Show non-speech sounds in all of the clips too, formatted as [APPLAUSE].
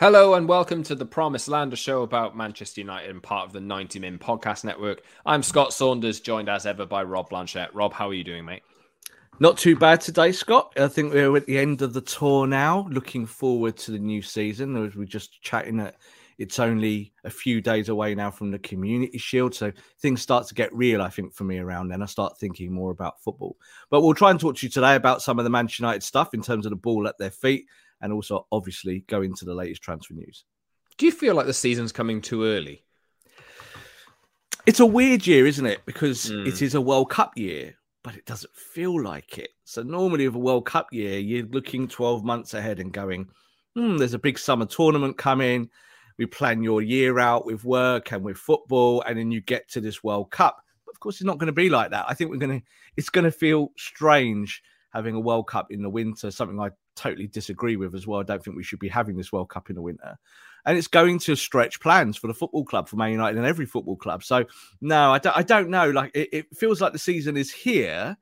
Hello and welcome to the Promised Land, a show about Manchester United and part of the 90 Min Podcast Network. I'm Scott Saunders, joined as ever by Rob Blanchette. Rob, how are you doing, mate? Not too bad today, Scott. I think we're at the end of the tour now. Looking forward to the new season. As we are just chatting that it's only a few days away now from the Community Shield, so things start to get real. I think for me around then, I start thinking more about football. But we'll try and talk to you today about some of the Manchester United stuff in terms of the ball at their feet and also obviously go into the latest transfer news. Do you feel like the season's coming too early? It's a weird year, isn't it? Because mm. it is a World Cup year, but it doesn't feel like it. So normally, with a World Cup year, you're looking 12 months ahead and going, hmm, there's a big summer tournament coming. We plan your year out with work and with football, and then you get to this World Cup. But of course, it's not going to be like that. I think we're going to, it's going to feel strange having a World Cup in the winter, something I totally disagree with as well. I don't think we should be having this World Cup in the winter. And it's going to stretch plans for the football club, for Man United and every football club. So, no, I don't, I don't know. Like, it, it feels like the season is here.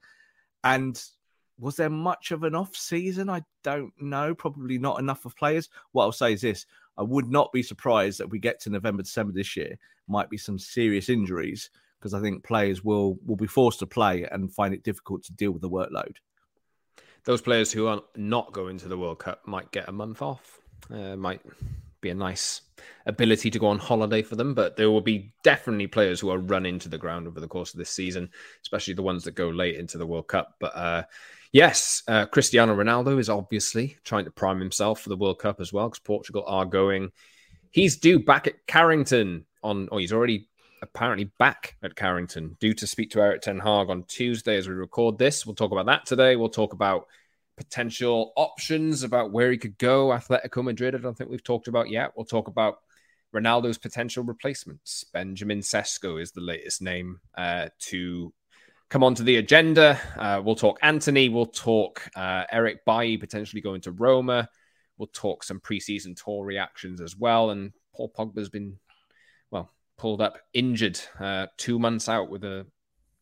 And was there much of an off season? I don't know. Probably not enough of players. What I'll say is this I would not be surprised that we get to November, December this year, might be some serious injuries because I think players will will be forced to play and find it difficult to deal with the workload those players who are not going to the World Cup might get a month off. Uh, might be a nice ability to go on holiday for them, but there will be definitely players who are run into the ground over the course of this season, especially the ones that go late into the World Cup. But uh, yes, uh, Cristiano Ronaldo is obviously trying to prime himself for the World Cup as well because Portugal are going. He's due back at Carrington on, oh, he's already apparently back at Carrington, due to speak to Erik Ten Hag on Tuesday as we record this. We'll talk about that today. We'll talk about potential options about where he could go. Atletico Madrid, I don't think we've talked about yet. We'll talk about Ronaldo's potential replacements. Benjamin Sesko is the latest name uh, to come onto the agenda. Uh, we'll talk Antony. We'll talk uh, Eric Bailly potentially going to Roma. We'll talk some preseason tour reactions as well. And Paul Pogba's been pulled up injured, uh, two months out with a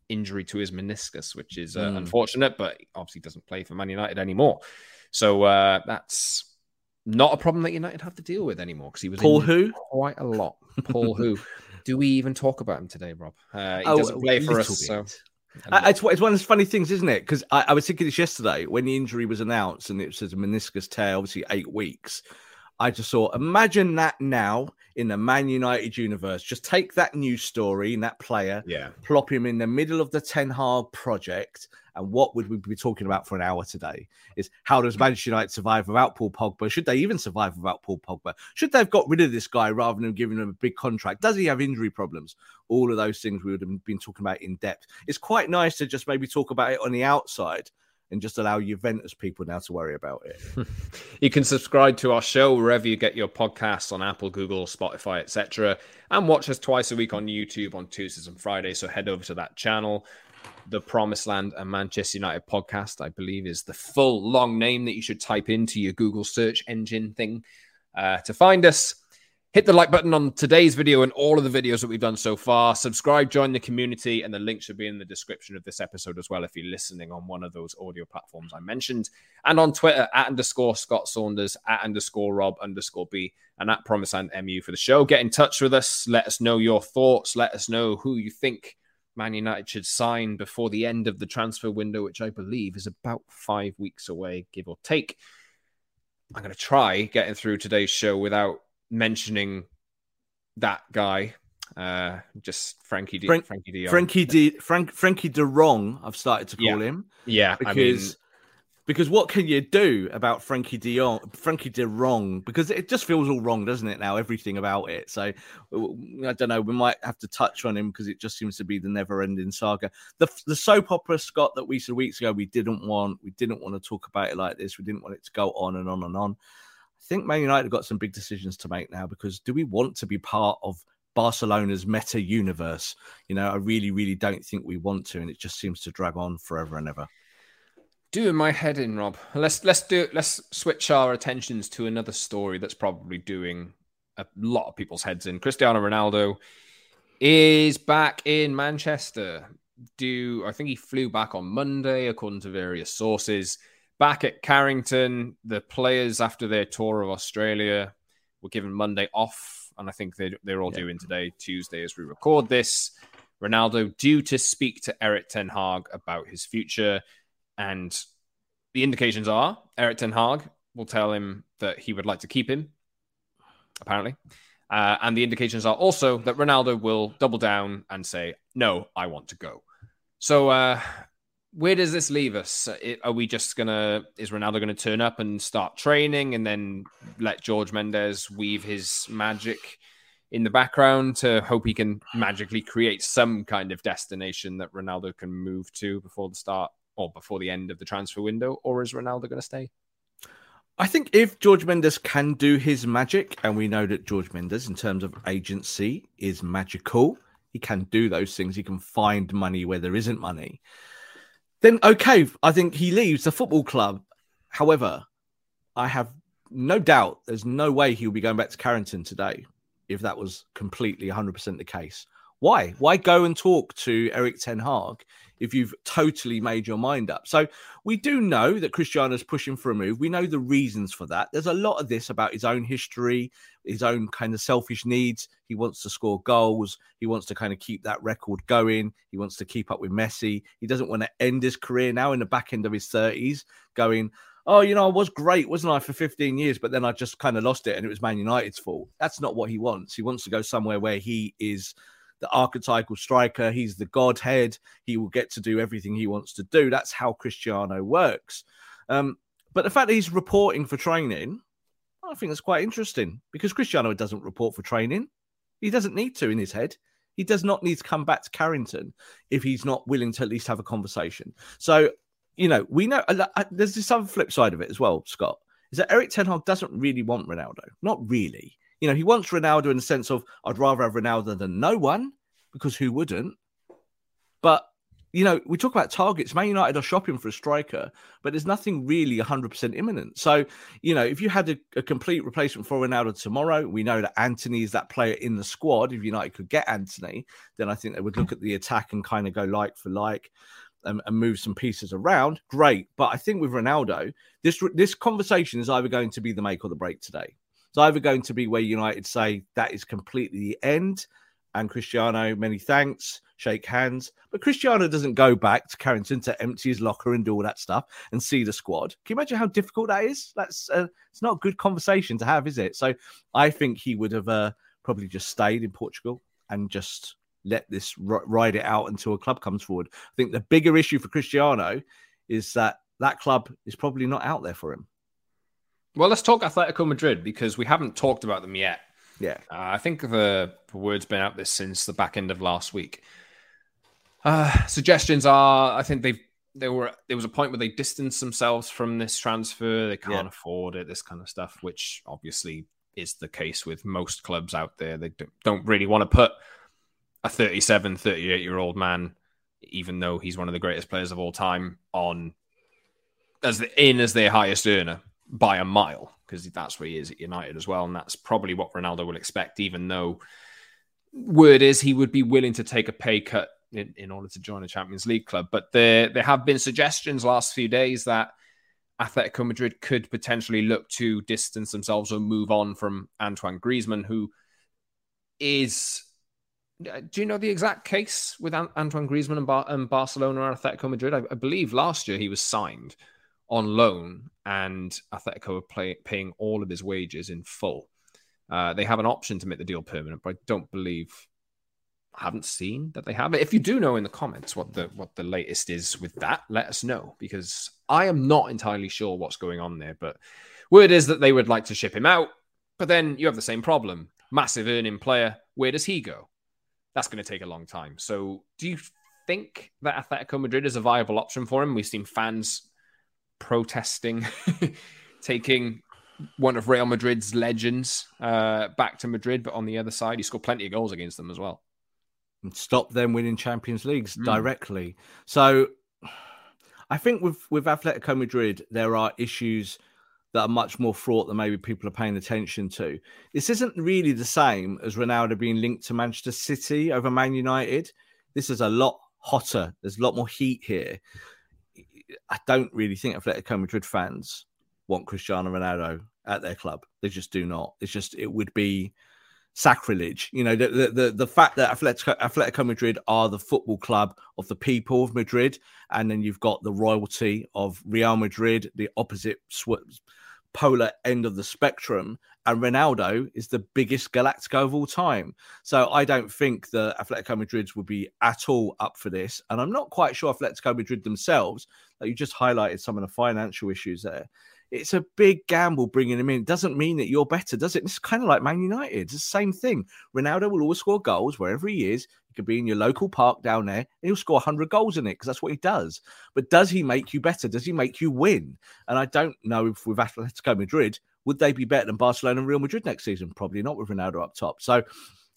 injury to his meniscus, which is uh, mm. unfortunate, but obviously doesn't play for Man United anymore. So uh, that's not a problem that United have to deal with anymore because he was Paul who quite a lot. Paul who [LAUGHS] do we even talk about him today, Rob? Uh, he oh, doesn't play for us, bit. so. It's, it's one of those funny things, isn't it? Because I, I, was thinking this yesterday when the injury was announced and it says a meniscus tear, obviously eight weeks. I just thought, imagine that now in the Man United universe. Just take that news story and that player, yeah, plop him in the middle of the Ten Hag project, and what would we be talking about for an hour today? Is how does Manchester United survive without Paul Pogba? Should they even survive without Paul Pogba? Should they have got rid of this guy rather than giving him a big contract? Does he have injury problems? All of those things we would have been talking about in depth. It's quite nice to just maybe talk about it on the outside and just allow Juventus people now to worry about it. [LAUGHS] you can subscribe to our show wherever you get your podcasts on Apple, Google, Spotify, etc. And watch us twice a week on YouTube on Tuesdays and Fridays. So head over to that channel. The Promised Land and Manchester United podcast, I believe, is the full long name that you should type into your Google search engine thing uh, to find us. Hit the like button on today's video and all of the videos that we've done so far. Subscribe, join the community, and the link should be in the description of this episode as well if you're listening on one of those audio platforms I mentioned. And on Twitter, at underscore Scott Saunders, at underscore Rob underscore B, and at Promise and MU for the show. Get in touch with us. Let us know your thoughts. Let us know who you think Man United should sign before the end of the transfer window, which I believe is about five weeks away, give or take. I'm going to try getting through today's show without mentioning that guy. Uh, just Frankie D. Frank, Frankie D. Frankie D. Frank Frankie De Wrong. I've started to call Yeah. him Yeah, because I mean, because what can you do about Frenkie De Jong, Frankie De Wrong? Because it just feels all wrong, doesn't it? Now everything about it. So I don't know. We might have to touch on him because it just seems to be the never-ending saga. The the soap opera Scott that we said weeks ago we didn't want. We didn't want to talk about it like this. We didn't want it to go on and on and on. I think Man United have got some big decisions to make now because do we want to be part of Barcelona's meta universe? You know, I really, really don't think we want to, and it just seems to drag on forever and ever. doing my head in, Rob. Let's let's do let's switch our attentions to another story that's probably doing a lot of people's heads in. Cristiano Ronaldo is back in Manchester. Do I think he flew back on Monday, according to various sources. Back at Carrington, the players after their tour of Australia were given Monday off, and I think they they're all Yeah. due in today, Tuesday, as we record this. Ronaldo due to speak to Erik Ten Hag about his future. And the indications are Erik Ten Hag will tell him that he would like to keep him, apparently. Uh, and the indications are also that Ronaldo will double down and say, No, I want to go. So, uh, where does this leave us? Uh, Are we just to, is Ronaldo going to turn up and start training and then let Jorge Mendes weave his magic in the background to hope he can magically create some kind of destination that Ronaldo can move to before the start or before the end of the transfer window? Or is Ronaldo going to stay? I think if Jorge Mendes can do his magic, and we know that Jorge Mendes, in terms of agency, is magical, he can do those things. He can find money where there isn't money. Then, okay, I think he leaves the football club. However, I have no doubt there's no way he'll be going back to Carrington today if that was completely 100% the case. Why? Why go and talk to Erik Ten Hag if you've totally made your mind up? So we do know that Cristiano's pushing for a move. We know the reasons for that. There's a lot of this about his own history, his own kind of selfish needs. He wants to score goals. He wants to kind of keep that record going. He wants to keep up with Messi. He doesn't want to end his career now in the back end of his 30s going, oh, you know, I was great, wasn't I, for 15 years, but then I just kind of lost it and it was Man United's fault. That's not what he wants. He wants to go somewhere where he is the archetypal striker. He's the godhead. He will get to do everything he wants to do. That's how Cristiano works. Um, but the fact that he's reporting for training, I think that's quite interesting because Cristiano doesn't report for training. He doesn't need to in his head. He does not need to come back to Carrington if he's not willing to at least have a conversation. So, you know, we know uh, there's this other flip side of it as well, Scott, is that Erik Ten Hag doesn't really want Ronaldo. Not really. You know, he wants Ronaldo in the sense of I'd rather have Ronaldo than no one because who wouldn't? But you know, we talk about targets. Man United are shopping for a striker, but there's nothing really 100% imminent. So, you know, if you had a, a, complete replacement for Ronaldo tomorrow, we know that Anthony is that player in the squad. If United could get Antony, then I think they would look at the attack and kind of go like for like. And, and move some pieces around, great. But I think with Ronaldo, this this conversation is either going to be the make or the break today. It's either going to be where United say that is completely the end, and Cristiano, many thanks, shake hands. But Cristiano doesn't go back to Carrington to empty his locker and do all that stuff and see the squad. Can you imagine how difficult that is? That's uh, it's not a good conversation to have, is it? So I think he would have uh, probably just stayed in Portugal and just let this r- ride it out until a club comes forward. I think the bigger issue for Cristiano is that that club is probably not out there for him. Well, let's talk Atletico Madrid because we haven't talked about them yet. Yeah, uh, I think the, the word's been out this since the back end of last week. Uh, suggestions are, I think they've there were there was a point where they distanced themselves from this transfer. They can't Yeah. afford it, this kind of stuff, which obviously is the case with most clubs out there. They don't- don't really want to put a 37, 38 year old man, even though he's one of the greatest players of all time, on as the, in as their highest earner by a mile because that's where he is at United as well, and that's probably what Ronaldo will expect. Even though word is he would be willing to take a pay cut in, in order to join a Champions League club, but there there have been suggestions last few days that Atletico Madrid could potentially look to distance themselves or move on from Antoine Griezmann, who is. Do you know the exact case with Antoine Griezmann and, Bar- and Barcelona or Atletico Madrid? I, I believe last year he was signed on loan and Atletico are paying all of his wages in full. Uh, they have an option to make the deal permanent, but I don't believe I haven't seen that they have it. If you do know in the comments what the what the latest is with that, let us know because I am not entirely sure what's going on there. But word is that they would like to ship him out, but then you have the same problem. Massive earning player, where does he go? That's going to take a long time. So, do you think that Atletico Madrid is a viable option for him? We've seen fans protesting, [LAUGHS] taking one of Real Madrid's legends uh, back to Madrid, but on the other side, he scored plenty of goals against them as well. And stop them winning Champions Leagues mm. directly. So I think with with Atletico Madrid, there are issues that are much more fraught than maybe people are paying attention to. This isn't really the same as Ronaldo being linked to Manchester City over Man United. This is a lot hotter. There's a lot more heat here. I don't really think Atletico Madrid fans want Cristiano Ronaldo at their club. They just do not. It's just it would be sacrilege. You know, the the the, the fact that Atletico, Atletico Madrid are the football club of the people of Madrid, and then you've got the royalty of Real Madrid, the opposite sw- polar end of the spectrum, and Ronaldo is the biggest Galactico of all time. So I don't think the Atletico Madrid would be at all up for this. And I'm not quite sure Atletico Madrid themselves, like you just highlighted some of the financial issues there. It's a big gamble bringing him in. Doesn't mean that you're better, does it? It's kind of like Man United. It's the same thing. Ronaldo will always score goals wherever he is. Could be in your local park down there and he'll score 100 goals in it because that's what he does. But does he make you better? Does he make you win? And I don't know if with Atletico Madrid, would they be better than Barcelona and Real Madrid next season? Probably not with Ronaldo up top. So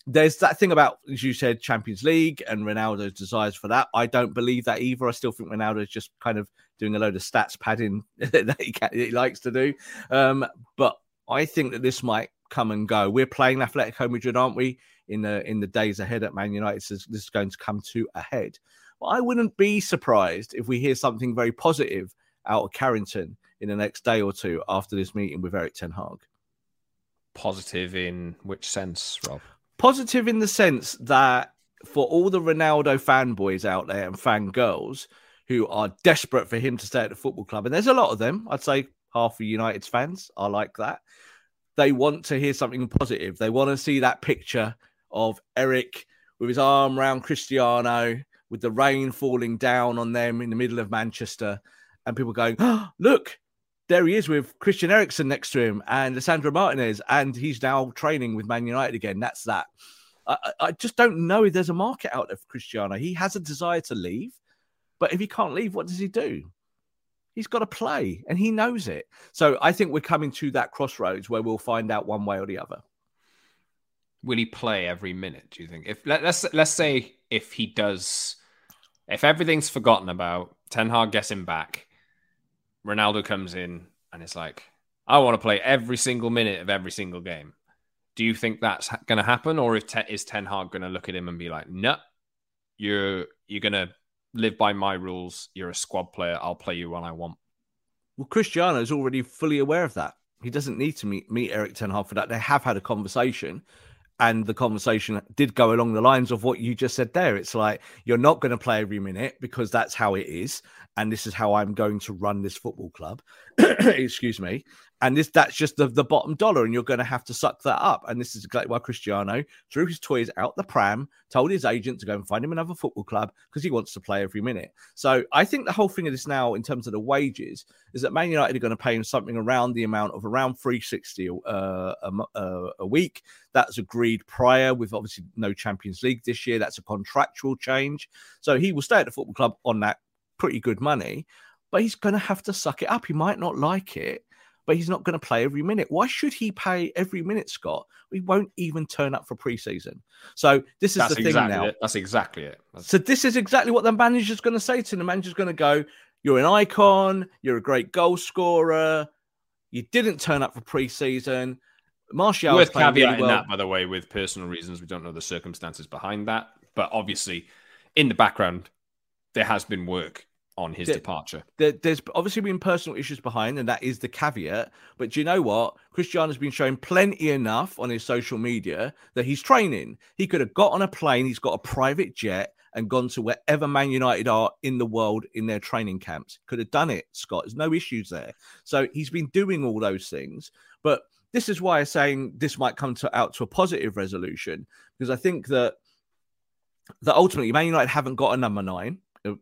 there's that thing about, as you said, Champions League and Ronaldo's desires for that. I don't believe that either. I still think Ronaldo's just kind of doing a load of stats padding [LAUGHS] that he, can, he likes to do. Um, but I think that this might come and go. We're playing Atletico Madrid, aren't we? In the in the days ahead at Man United, so this is going to come to a head. Well, I wouldn't be surprised if we hear something very positive out of Carrington in the next day or two after this meeting with Erik Ten Hag. Positive in which sense, Rob? Positive in the sense that for all the Ronaldo fanboys out there and fangirls who are desperate for him to stay at the football club, and there's a lot of them, I'd say half of United's fans are like that. They want to hear something positive. They want to see that picture of Erik with his arm around Cristiano, with the rain falling down on them in the middle of Manchester, and people going, oh, [GASPS] "Look, there he is with Christian Eriksen next to him and Lisandro Martinez, and he's now training with Man United again. That's that. I, I just don't know if there's a market out for Cristiano. He has a desire to leave, but if he can't leave, what does he do? He's got to play, and he knows it. So I think we're coming to that crossroads where we'll find out one way or the other. Will he play every minute? Do you think? If let, let's let's say if he does, if everything's forgotten about, Ten Hag gets him back Ronaldo comes in and it's like, I want to play every single minute of every single game. Do you think that's going to happen, or if te- is Ten Hag going to look at him and be like, "No, you're you're going to live by my rules. You're a squad player. I'll play you when I want." Well, Cristiano is already fully aware of that. He doesn't need to meet meet Erik Ten Hag for that. They have had a conversation, and the conversation did go along the lines of what you just said there. It's like you're not going to play every minute because that's how it is, and this is how I'm going to run this football club. [COUGHS] Excuse me and this that's just the, the bottom dollar and you're going to have to suck that up. And this is exactly why cristiano threw his toys out the pram told his agent to go and find him another football club because he wants to play every minute. So i think the whole thing of this now in terms of the wages is that man united are going to pay him something around the amount of around 360 uh, a, uh, a week. That's agreed prior with obviously no champions league this year. That's a contractual change. So he will stay at the football club on that pretty good money but he's going to have to suck it up. He might not like it but he's not going to play every minute. Why should he pay every minute, Scott? We won't even turn up for preseason. So this is That's the exactly thing now. It. That's exactly it. That's... So this is exactly what the manager's going to say to him. The manager's going to go, "You're an icon. You're a great goal scorer. You didn't turn up for preseason." Martial worth caveating really well. that, by the way, with personal reasons. We don't know the circumstances behind that, but obviously, in the background, there has been work on his there, departure. There, there's obviously been personal issues behind, and that is the caveat. But do you know what? Cristiano's been showing plenty enough on his social media that he's training. He could have got on a plane, he's got a private jet, and gone to wherever Man United are in the world in their training camps. Could have done it, Scott. There's no issues there. So he's been doing all those things. But this is why I'm saying this might come to, out to a positive resolution because I think that that ultimately Man United haven't got a number nine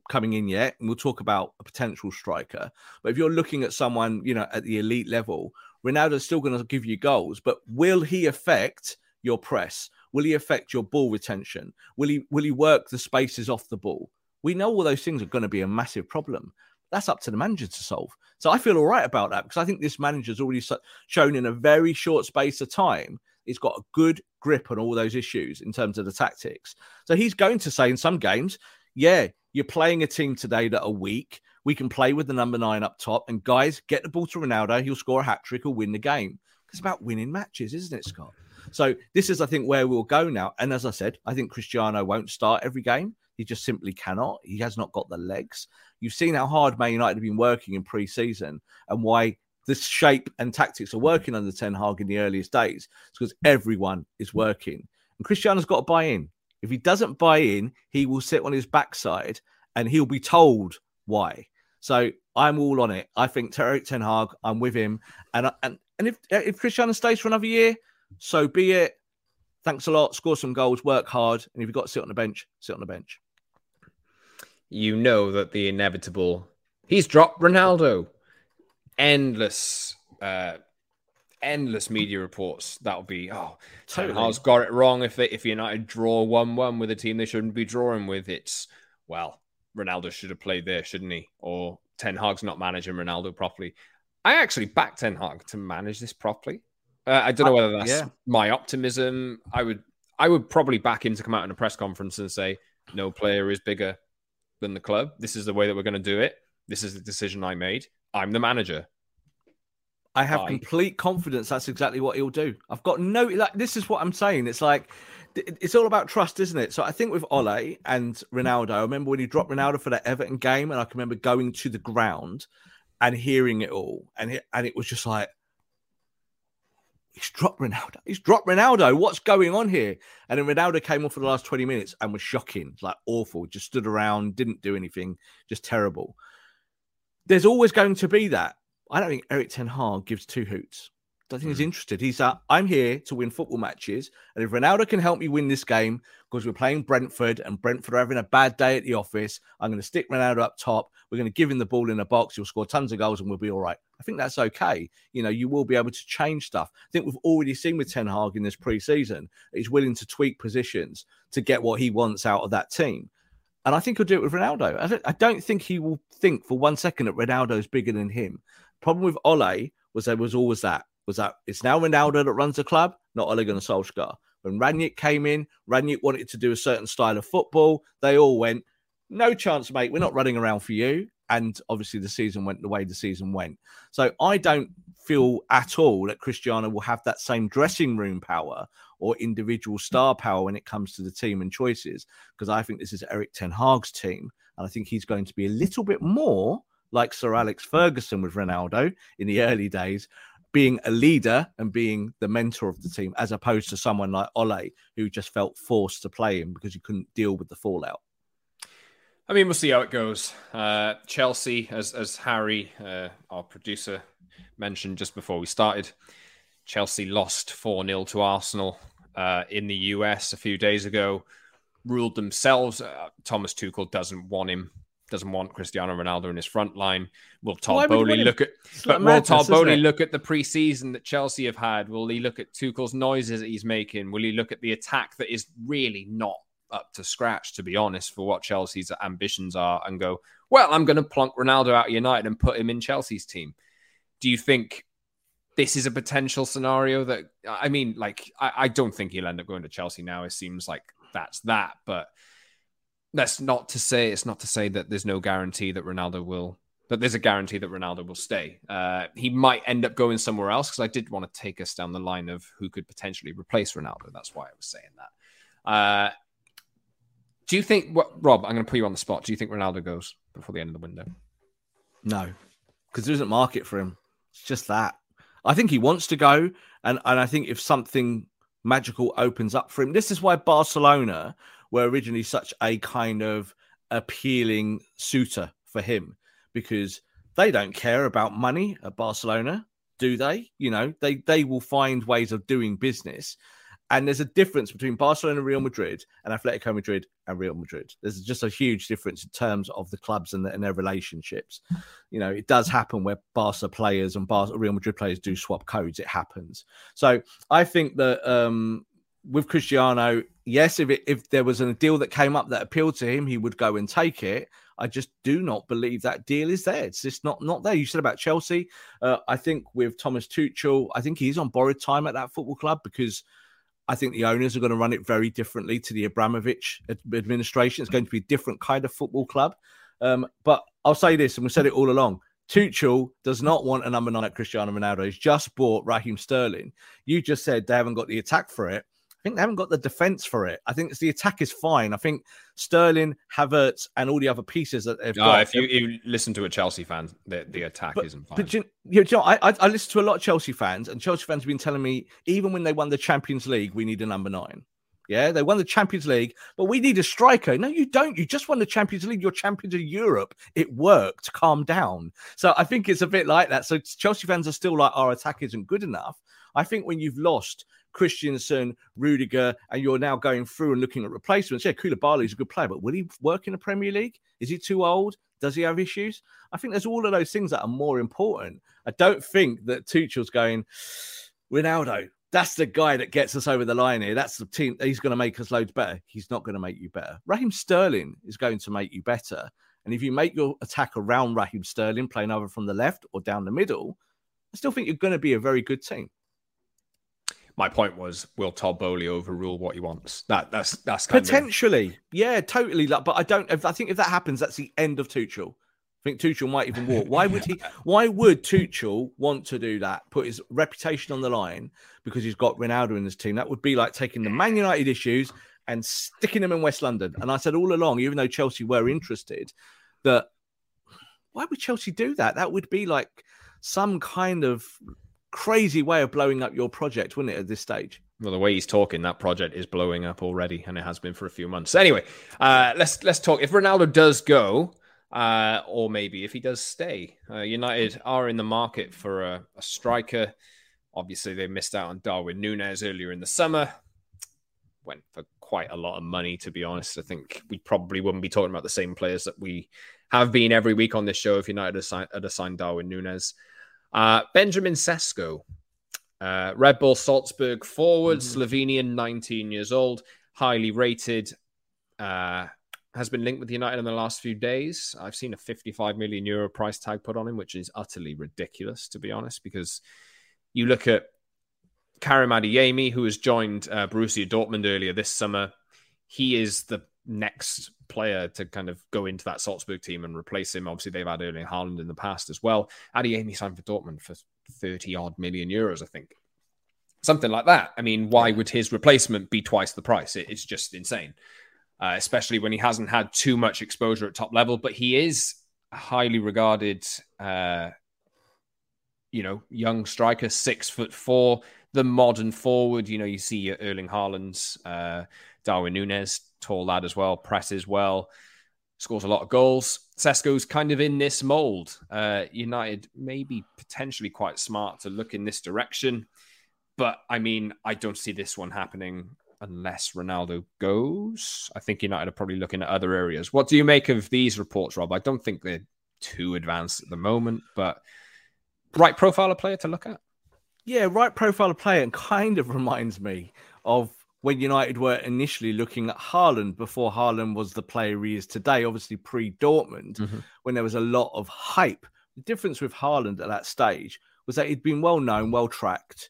coming in yet, and we'll talk about a potential striker. But if you're looking at someone, you know, at the elite level, Ronaldo's still going to give you goals, but will he affect your press? Will he affect your ball retention? Will he will he work the spaces off the ball? We know all those things are going to be a massive problem. That's up to the manager to solve. So I feel all right about that because I think this manager's already shown in a very short space of time he's got a good grip on all those issues in terms of the tactics. So he's going to say in some games, yeah, you're playing a team today that are weak. We can play with the number nine up top. And guys, get the ball to Ronaldo. He'll score a hat trick or win the game. It's about winning matches, isn't it, Scott? So this is, I think, where we'll go now. And as I said, I think Cristiano won't start every game. He just simply cannot. He has not got the legs. You've seen how hard Man United have been working in pre-season and why the shape and tactics are working under Ten Hag in the earliest days. It's because everyone is working. And Cristiano's got to buy in. If he doesn't buy in, he will sit on his backside and he'll be told why. So I'm all on it. I think Erik Ten Hag, I'm with him. And and and if if Cristiano stays for another year, so be it. Thanks a lot. Score some goals, work hard, and if you've got to sit on the bench, sit on the bench. You know that the inevitable. He's dropped Ronaldo endless, uh, endless media reports. That'll be oh, totally. Ten Hag's got it wrong. If they if United draw one one with a team they shouldn't be drawing with, it's well, Ronaldo should have played there, shouldn't he? Or Ten Hag's not managing Ronaldo properly. I actually back Ten Hag to manage this properly. Uh, I don't know whether that's yeah. my optimism. I would I would probably back him to come out in a press conference and say no player is bigger than the club. This is the way that we're going to do it. This is the decision I made. I'm the manager. I have Bye. complete confidence that's exactly what he'll do. I've got no like this is what I'm saying. It's like it's all about trust, isn't it? So I think with Ole and Ronaldo, I remember when he dropped Ronaldo for that Everton game, and I can remember going to the ground and hearing it all, and it, and it was just like he's dropped Ronaldo. He's dropped Ronaldo. What's going on here? And then Ronaldo came on for the last 20 minutes and was shocking, like awful. Just stood around, didn't do anything, just terrible there's always going to be that. I don't think Erik Ten Hag gives two hoots. I don't think he's hmm. interested. He's uh, I'm here to win football matches, and if Ronaldo can help me win this game because we're playing Brentford and Brentford are having a bad day at the office, I'm going to stick Ronaldo up top. We're going to give him the ball in the box. He'll score tons of goals, and we'll be all right. I think that's okay. You know, you will be able to change stuff. I think we've already seen with Ten Hag in this preseason, he's willing to tweak positions to get what he wants out of that team. And I think he'll do it with Ronaldo. I don't, I don't think he will think for one second that Ronaldo's bigger than him. Problem with Ole was there was always that was that it's now Ronaldo that runs the club, not Ole Gunnar Solskjaer. When Rangnick came in, Rangnick wanted to do a certain style of football. They all went, no chance, mate. We're not running around for you. And obviously, the season went the way the season went. So I don't feel at all that Cristiano will have that same dressing room power or individual star power when it comes to the team and choices, because I think this is Erik Ten Hag's team. And I think he's going to be a little bit more like Sir Alex Ferguson with Ronaldo in the early days, being a leader and being the mentor of the team, as opposed to someone like Ole, who just felt forced to play him because he couldn't deal with the fallout. I mean, we'll see how it goes. Uh, Chelsea, as as Harry, uh, our producer, mentioned just before we started, Chelsea lost 4 0 to Arsenal uh, in the US a few days ago, ruled themselves. Uh, Thomas Tuchel doesn't want him, doesn't want Cristiano Ronaldo in his front line. Will Todd Boehly look at, but will Todd Boehly look at the preseason that Chelsea have had? Will he look at Tuchel's noises that he's making? Will he look at the attack that is really not up to scratch, to be honest, for what Chelsea's ambitions are and go, well, I'm going to plunk Ronaldo out of United and put him in Chelsea's team? Do you think this is a potential scenario that I mean, like, I, I, don't think he'll end up going to Chelsea now. It seems like that's that, but that's not to say it's not to say that there's no guarantee that Ronaldo will. But there's a guarantee that Ronaldo will stay. Uh, he might end up going somewhere else because I did want to take us down the line of who could potentially replace Ronaldo. That's why I was saying that. Uh, do you think, what, Rob? I'm going to put you on the spot. Do you think Ronaldo goes before the end of the window? No, because there isn't market for him. It's just that. I think he wants to go, and and I think if something magical opens up for him, this is why Barcelona were originally such a kind of appealing suitor for him because they don't care about money at Barcelona, do they? You know, they they will find ways of doing business. And there's a difference between Barcelona, Real Madrid, and Atletico Madrid and Real Madrid. There's just a huge difference in terms of the clubs and, the, and their relationships. You know, it does happen where Barca players and Barca, Real Madrid players do swap codes. It happens. So I think that um, with Cristiano, yes, if it, if there was a deal that came up that appealed to him, he would go and take it. I just do not believe that deal is there. It's just not not there. You said about Chelsea. Uh, I think with Thomas Tuchel, I think he's on borrowed time at that football club because I think the owners are going to run it very differently to the Abramovich administration. It's going to be a different kind of football club. Um, but I'll say this, and we said it all along. Tuchel does not want a number nine at Cristiano Ronaldo. He's just bought Raheem Sterling. You just said they haven't got the attack for it think they haven't got the defense for it. I think the attack is fine. I think Sterling, Havertz, and all the other pieces that they've no, got. If you, you, listen to a Chelsea fan, the, the attack but, isn't fine. But you, you know, I, I, I listen to a lot of Chelsea fans, and Chelsea fans have been telling me even when they won the Champions League, we need a number nine. Yeah, they won the Champions League, but we need a striker. No, you don't. You just won the Champions League. You're champions of Europe. It worked. Calm down. So I think it's a bit like that. So Chelsea fans are still like, our attack isn't good enough. I think when you've lost Christensen, Rudiger, and you're now going through and looking at replacements. Yeah, Koulibaly is a good player, but will he work in the Premier League? Is he too old? Does he have issues? I think there's all of those things that are more important. I don't think that Tuchel's going, Ronaldo, that's the guy that gets us over the line here. That's the team. He's going to make us loads better. He's not going to make you better. Raheem Sterling is going to make you better. And if you make your attack around Raheem Sterling, playing either from the left or down the middle, I still think you're going to be a very good team my point was, will Todd Boehly overrule what he wants? That that's that's potentially, of... yeah, totally. But I don't. If, I think if that happens, that's the end of Tuchel. I think Tuchel might even walk. Why would he? [LAUGHS] Why would Tuchel want to do that? Put his reputation on the line because he's got Ronaldo in his team. That would be like taking the Man United issues and sticking them in West London. And I said all along, even though Chelsea were interested, that why would Chelsea do that? That would be like some kind of crazy way of blowing up your project, wouldn't it, at this stage? Well, the way he's talking, that project is blowing up already, and it has been for a few months. Anyway, uh, let's let's talk. If Ronaldo does go, uh, or maybe if he does stay, uh, United are in the market for a, a, striker. Obviously, they missed out on Darwin Nunez earlier in the summer. Went for quite a lot of money, to be honest. I think we probably wouldn't be talking about the same players that we have been every week on this show if United had assigned, Darwin Nunez. Uh, Benjamin Sesko, uh, Red Bull Salzburg forward, mm-hmm. Slovenian, 19 years old, highly rated. Uh, has been linked with United in the last few days. I've seen a 55 million euro price tag put on him, which is utterly ridiculous, to be honest, because you look at Karim Adeyemi, who has joined uh, Borussia Dortmund earlier this summer. He is the next player to kind of go into that Salzburg team and replace him. Obviously, they've had Erling Haaland in the past as well. Adeyemi signed for Dortmund for 30 odd million euros, I think. Something like that. I mean, why would his replacement be twice the price? it's just insane, uh, especially when he hasn't had too much exposure at top level. But he is highly regarded, uh, you know, young striker, six foot four, the modern forward. You know, you see Erling Haaland's, uh, Darwin Nunez, tall lad as well, presses well, scores a lot of goals. Sesko's kind of in this mold. Uh, United maybe potentially quite smart to look in this direction. But I mean, I don't see this one happening unless Ronaldo goes. I think United are probably looking at other areas. What do you make of these reports, Rob? I don't think they're too advanced at the moment, but right profile of player to look at. Yeah, right profile of player, and kind of reminds me of when United were initially looking at Haaland before Haaland was the player he is today, obviously pre Dortmund, mm-hmm. when there was a lot of hype. The difference with Haaland at that stage was that he'd been well known, well tracked,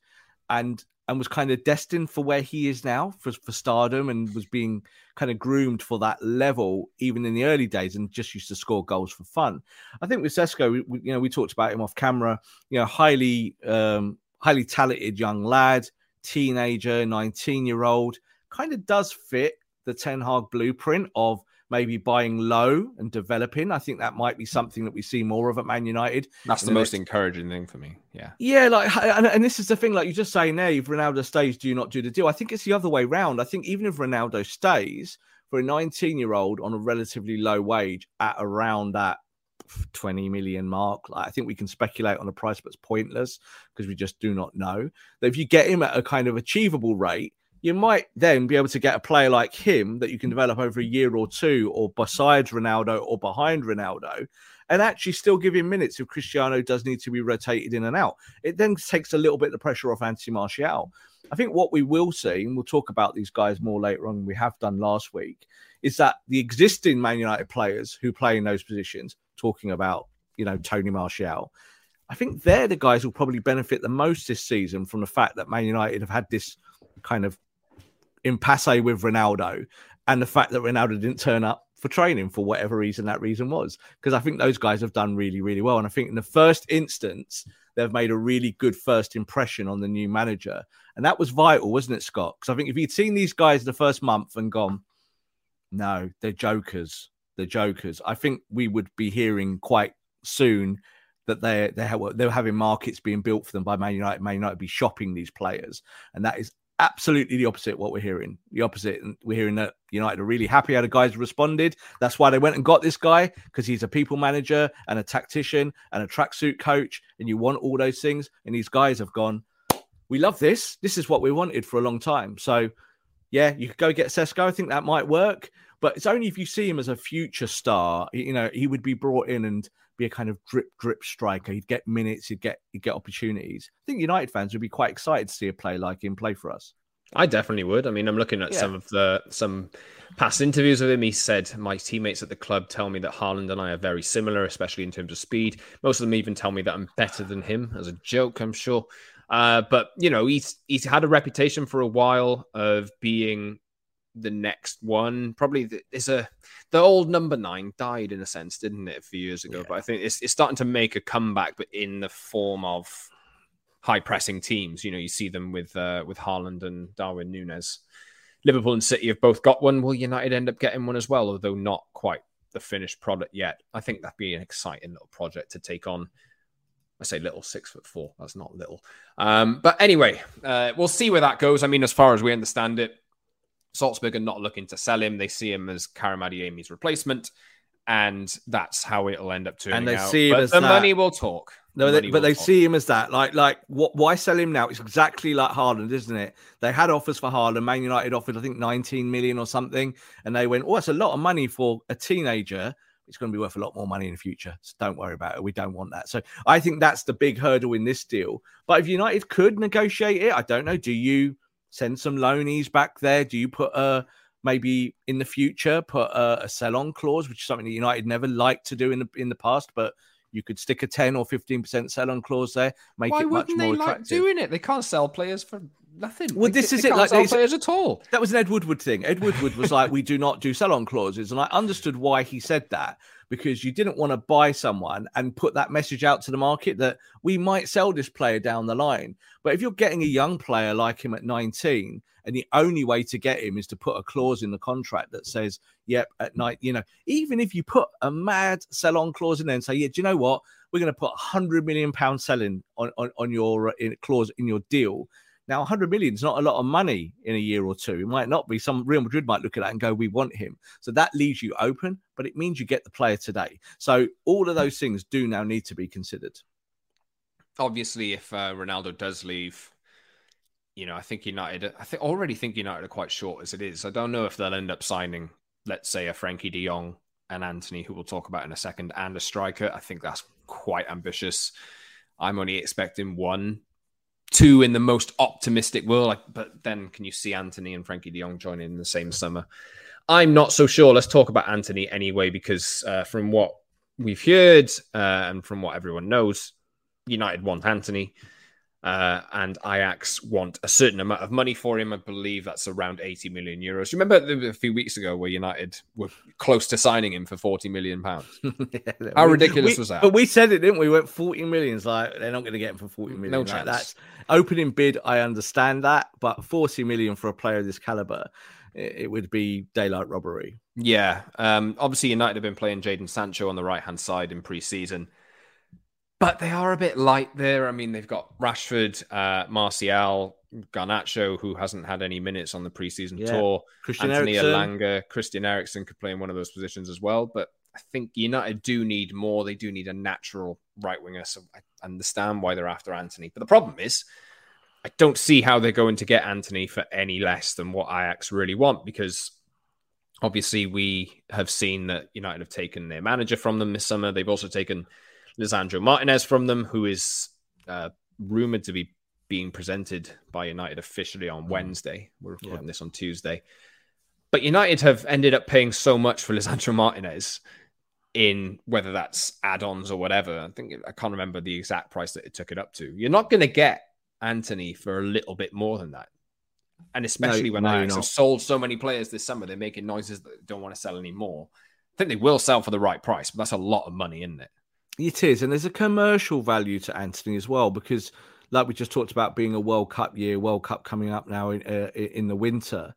and and was kind of destined for where he is now for, for stardom and was being kind of groomed for that level even in the early days and just used to score goals for fun. I think with Sesko, we, you know, we talked about him off camera, you know, highly um, highly talented young lad teenager, 19 year old, kind of does fit the Ten Hag blueprint of maybe buying low and developing. I think that might be something that we see more of at Man United. That's the, the, most next... encouraging thing for me. Yeah. Yeah. Like, and, and, this is the thing, like you're just saying there, if Ronaldo stays, do you not do the deal? I think it's the other way around. I think even if Ronaldo stays, for a 19 year old on a relatively low wage at around that 20 million mark. Like, I think we can speculate on a price, but it's pointless because we just do not know. That if you get him at a kind of achievable rate, you might then be able to get a player like him that you can develop over a year or two, or besides Ronaldo or behind Ronaldo, and actually still give him minutes if Cristiano does need to be rotated in and out. It then takes a little bit of the pressure off Anthony Martial. I think what we will see, and we'll talk about these guys more later on, we have done last week, is that the existing Man United players who play in those positions, talking about, you know, Tony Martial, I think they're the guys who probably benefit the most this season from the fact that Man United have had this kind of impasse with Ronaldo and the fact that Ronaldo didn't turn up for training for whatever reason that reason was. Because I think those guys have done really, really well. And I think in the first instance, they've made a really good first impression on the new manager. And that was vital, wasn't it, Scott? Because I think if you'd seen these guys the first month and gone, no, they're jokers, they're jokers, I think we would be hearing quite soon that they're they're, they're having markets being built for them by Man United. Man United be shopping these players, and that is absolutely the opposite what we're hearing. The opposite. And we're hearing that United are really happy how the guys responded. That's why they went and got this guy because he's a people manager and a tactician and a tracksuit coach. And you want all those things. And these guys have gone, we love this. This is what we wanted for a long time. So, yeah, you could go get Sesko. I think that might work. But it's only if you see him as a future star, you know, he would be brought in and be a kind of drip drip striker. He'd get minutes, he'd get he'd get opportunities. I think United fans would be quite excited to see a play like him play for us. I definitely would. I mean, I'm looking at yeah. some of the some past interviews with him. He said, "My teammates at the club tell me that Haaland and I are very similar, especially in terms of speed. Most of them even tell me that I'm better than him." As a joke, I'm sure. Uh, but you know, he's he's had a reputation for a while of being the next one. Probably the, it's a the old number nine died in a sense, didn't it, a few years ago? Yeah. But I think it's it's starting to make a comeback, but in the form of high pressing teams. You know, you see them with uh, with Haaland and Darwin Nunez. Liverpool and City have both got one. Will United end up getting one as well, although not quite the finished product yet? I think that'd be an exciting little project to take on. I say little, six foot four. That's not little. Um, but anyway, uh, we'll see where that goes. I mean, as far as we understand it, Salzburg are not looking to sell him. They see him as Karim Adeyemi's replacement, and that's how it'll end up turning and they out. See but the that. money will talk. No, they, but they talk. see him as that. Like, like what? Why sell him now? It's exactly like Haaland, isn't it? They had offers for Haaland. Man United offered, I think, 19 million or something, and they went, "Oh, that's a lot of money for a teenager." It's going to be worth a lot more money in the future. So don't worry about it. We don't want that. So I think that's the big hurdle in this deal. But if United could negotiate it, I don't know. Do you send some loanies back there? Do you put a maybe in the future put a, a sell-on clause, which is something that United never liked to do in the in the past, but you could stick a 10 or 15% sell-on clause there, make Why it much more they attractive. Like doing it? They can't sell players for nothing. Well, they, this is it. Like sell players at all. That was an Ed Woodward thing. Ed Woodward was like, "We do not do sell-on clauses," and I understood why he said that because you didn't want to buy someone and put that message out to the market that we might sell this player down the line. But if you're getting a young player like him at 19, and the only way to get him is to put a clause in the contract that says, yep, at night, you know, even if you put a mad sell on clause in there and say, yeah, do you know what? We're going to put a hundred million pound selling on, on, on your uh, in, clause in your deal. Now, 100 million is not a lot of money in a year or two. It might not be. Some Real Madrid might look at that and go, "We want him." So that leaves you open, but it means you get the player today. So all of those things do now need to be considered. Obviously, if uh, Ronaldo does leave, you know, I think United, I think already think United are quite short as it is. I don't know if they'll end up signing, let's say, a Frenkie De Jong and Antony, who we'll talk about in a second, and a striker. I think that's quite ambitious. I'm only expecting one two in the most optimistic world. Like, but then can you see Antony and Frenkie de Jong joining in the same summer? I'm not so sure. Let's talk about Antony anyway, because uh, from what we've heard uh, and from what everyone knows, United want Antony. Uh, and Ajax want a certain amount of money for him. I believe that's around 80 million euros. You remember a few weeks ago where United were close to signing him for 40 million pounds? [LAUGHS] yeah, How ridiculous we, was that? But we said it, didn't we? We went 40 million. It's like they're not going to get him for 40 million. No like, chance. That's opening bid. I understand that, but 40 million for a player of this caliber, it, it would be daylight robbery. Yeah. Um, obviously, United have been playing Jadon Sancho on the right hand side in pre season but they are a bit light there. I mean, they've got Rashford, uh, Martial, Garnacho, who hasn't had any minutes on the preseason yeah. tour, Christian Anthony. Elanga, Christian Eriksen could play in one of those positions as well. But I think United do need more. They do need a natural right winger. So I understand why they're after Antony. But the problem is, I don't see how they're going to get Antony for any less than what Ajax really want because obviously we have seen that United have taken their manager from them this summer. They've also taken Lisandro Martinez from them, who is uh, rumored to be being presented by United officially on mm. Wednesday. We're recording yeah. this on Tuesday. But United have ended up paying so much for Lisandro Martinez in whether that's add-ons or whatever. I think I can't remember the exact price that it took it up to. You're not going to get Antony for a little bit more than that. And especially no, when no, Ajax have sold so many players this summer, they're making noises that they don't want to sell anymore. I think they will sell for the right price, but that's a lot of money, isn't it? It is, and there's a commercial value to Antony as well because, like we just talked about, being a World Cup year, World Cup coming up now in uh, in the winter.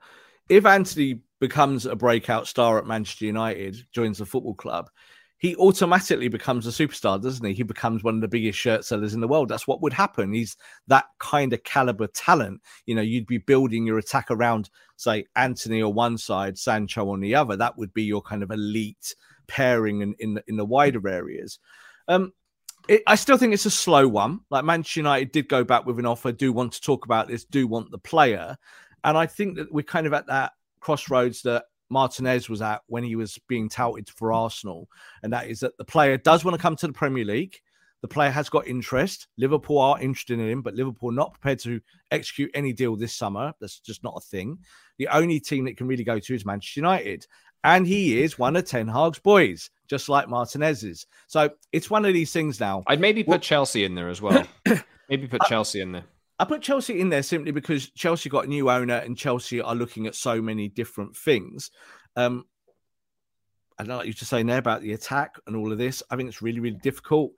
If Antony becomes a breakout star at Manchester United, joins the football club, he automatically becomes a superstar, doesn't he? He becomes one of the biggest shirt sellers in the world. That's what would happen. He's that kind of caliber talent. You know, you'd be building your attack around, say, Antony on one side, Sancho on the other. That would be your kind of elite pairing in in, in the wider areas. Um, it, I still think it's a slow one. Like Manchester United did go back with an offer, do want to talk about this, do want the player. And I think that we're kind of at that crossroads that Martinez was at when he was being touted for Arsenal. And that is that the player does want to come to the Premier League. The player has got interest. Liverpool are interested in him, but Liverpool not prepared to execute any deal this summer. That's just not a thing. The only team that can really go to is Manchester United. And he is one of Ten Hag's boys just like Martinez's. So it's one of these things now. I'd maybe put Chelsea in there as well. [COUGHS] maybe put Chelsea in there. I put Chelsea in there simply because Chelsea got a new owner and Chelsea are looking at so many different things. Um, I'd like you to say there about the attack and all of this. I think it's really, really difficult.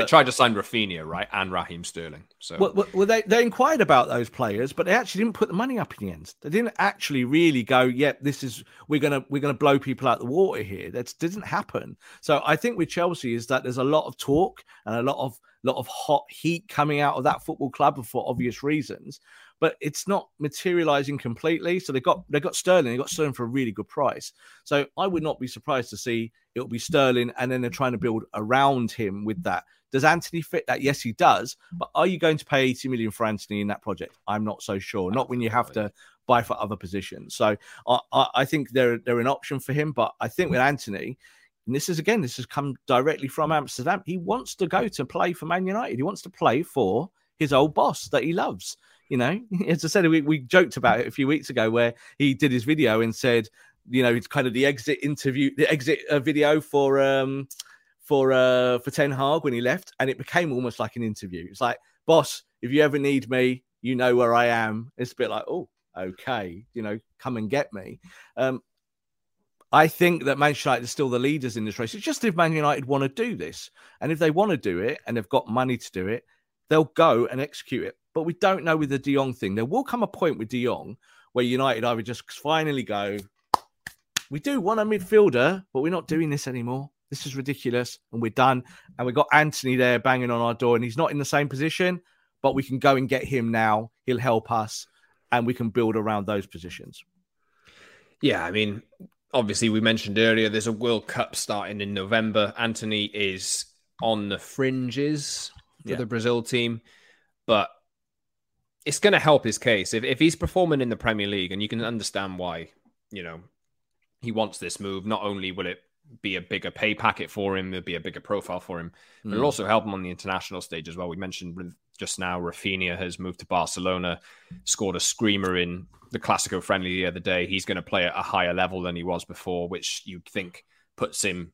They tried to sign Rafinha, right, and Raheem Sterling. So, well, well, they they inquired about those players, but they actually didn't put the money up in the end. They didn't actually really go, "Yep, yeah, this is we're gonna we're gonna blow people out the water here." That didn't happen. So, I think with Chelsea is that there's a lot of talk and a lot of lot of hot heat coming out of that football club for obvious reasons, but it's not materializing completely. So they got they got Sterling, they got Sterling for a really good price. So I would not be surprised to see it'll be Sterling, and then they're trying to build around him with that. Does Antony fit that? Yes, he does. But are you going to pay 80 million for Antony in that project? I'm not so sure. Not when you have to buy for other positions. So I, I, I think they're they're an option for him. But I think with Antony, and this is again, this has come directly from Amsterdam. He wants to go to play for Man United. He wants to play for his old boss that he loves. You know, [LAUGHS] as I said, we, we joked about it a few weeks ago where he did his video and said, you know, it's kind of the exit interview, the exit uh, video for um for uh for Ten Hag when he left, and it became almost like an interview. It's like, boss, if you ever need me, you know where I am. It's a bit like, oh, okay, you know, come and get me. Um, I think that Manchester United are still the leaders in this race. It's just if Man United want to do this, and if they want to do it, and they've got money to do it, they'll go and execute it. But we don't know with the De Jong thing. There will come a point with De Jong where United either just finally go, we do want a midfielder, but we're not doing this anymore. This is ridiculous, and we're done. And we've got Antony there banging on our door, and he's not in the same position, but we can go and get him now. He'll help us, and we can build around those positions. Yeah, I mean, obviously, we mentioned earlier there's a World Cup starting in November. Antony is on the fringes for yeah. the Brazil team, but it's going to help his case if, if he's performing in the Premier League, and you can understand why. You know, he wants this move. Not only will it be a bigger pay packet for him, it'll be a bigger profile for him, but mm. it'll also help him on the international stage as well. We mentioned just now Rafinha has moved to Barcelona, scored a screamer in the Classico friendly the other day. He's going to play at a higher level than he was before, which you'd think puts him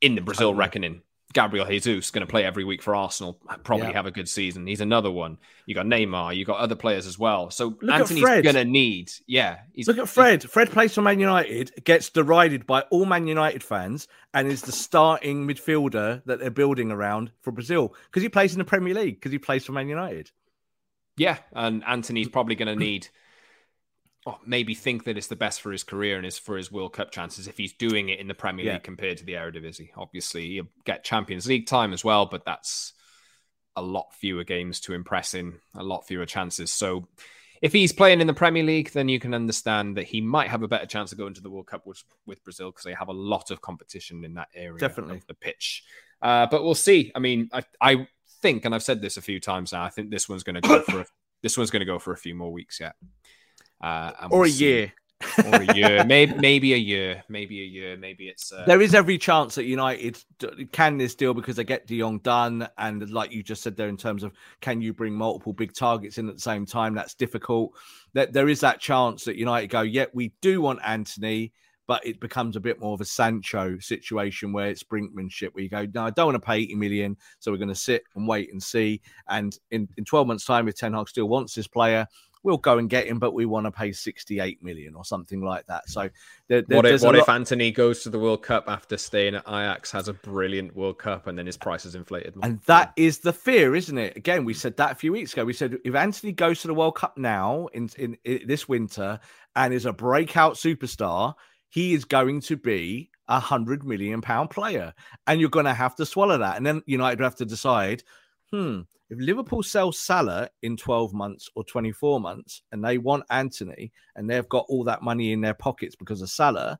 in the Brazil reckoning Gabriel Jesus going to play every week for Arsenal, probably yeah. have a good season. He's another one. You got Neymar, you got other players as well. So Look Antony's going to need, yeah. Look at Fred. Fred plays for Man United, gets derided by all Man United fans, and is the starting midfielder that they're building around for Brazil because he plays in the Premier League because he plays for Man United. Yeah, and Antony's probably going to need maybe think that it's the best for his career and is for his World Cup chances if he's doing it in the Premier Yeah. League compared to the Eredivisie. Obviously, he'll get Champions League time as well, but that's a lot fewer games to impress in, a lot fewer chances. So if he's playing in the Premier League, then you can understand that he might have a better chance of going to the World Cup with, with Brazil because they have a lot of competition in that area Definitely. of the pitch. Uh, but we'll see. I mean, I, I think, and I've said this a few times now, I think this one's going to go for a, [COUGHS] this one's going to go for a few more weeks yet, uh, or we'll a year. or a year, [LAUGHS] maybe maybe a year, maybe a year, maybe it's uh, There is every chance that United can this deal because they get De Jong done, and like you just said there, in terms of can you bring multiple big targets in at the same time? That's difficult. That there is that chance that United go, yeah, we do want Antony, but it becomes a bit more of a Sancho situation where it's brinkmanship, where you go, no, I don't want to pay 80 million, so we're going to sit and wait and see. And in, in 12 months' time, if Ten Hag still wants this player, we'll go and get him, but we want to pay 68 million or something like that. So there, there- what if what if Antony goes to the World Cup after staying at Ajax, has a brilliant World Cup, and then his price is inflated? And that is the fear, isn't it? Again, we said that a few weeks ago. We said if Antony goes to the World Cup now in, in, in this winter and is a breakout superstar, he is going to be a hundred million pound player, and you're going to have to swallow that. And then United have to decide, hmm, if Liverpool sell Salah in 12 months or 24 months, and they want Antony, and they've got all that money in their pockets because of Salah,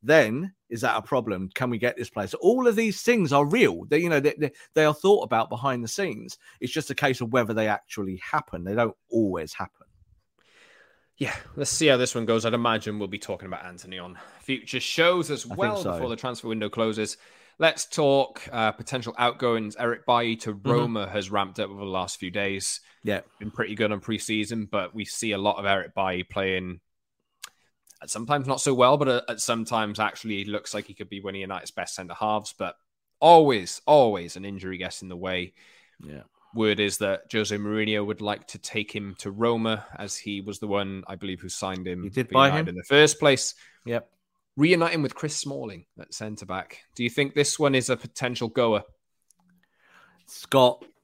then is that a problem? Can we get this place? All of these things are real. They, you know, they, they, they are thought about behind the scenes. It's just a case of whether they actually happen. They don't always happen. Yeah, let's see how this one goes. I'd imagine we'll be talking about Antony on future shows as well so. before the transfer window closes. Let's talk uh, potential outgoings. Eric Bailly to Mm-hmm. Roma has ramped up over the last few days. Yeah, Been pretty good on preseason, but we see a lot of Eric Bailly playing. At sometimes not so well, but at, at sometimes actually looks like he could be one of United's best centre halves. But always, always an injury gets in the way. yeah. Word is that Jose Mourinho would like to take him to Roma, as he was the one, I believe, who signed him. He did buy him. in the first place. Yep. Reunite him with Chris Smalling at centre back. Do you think this one is a potential goer? It's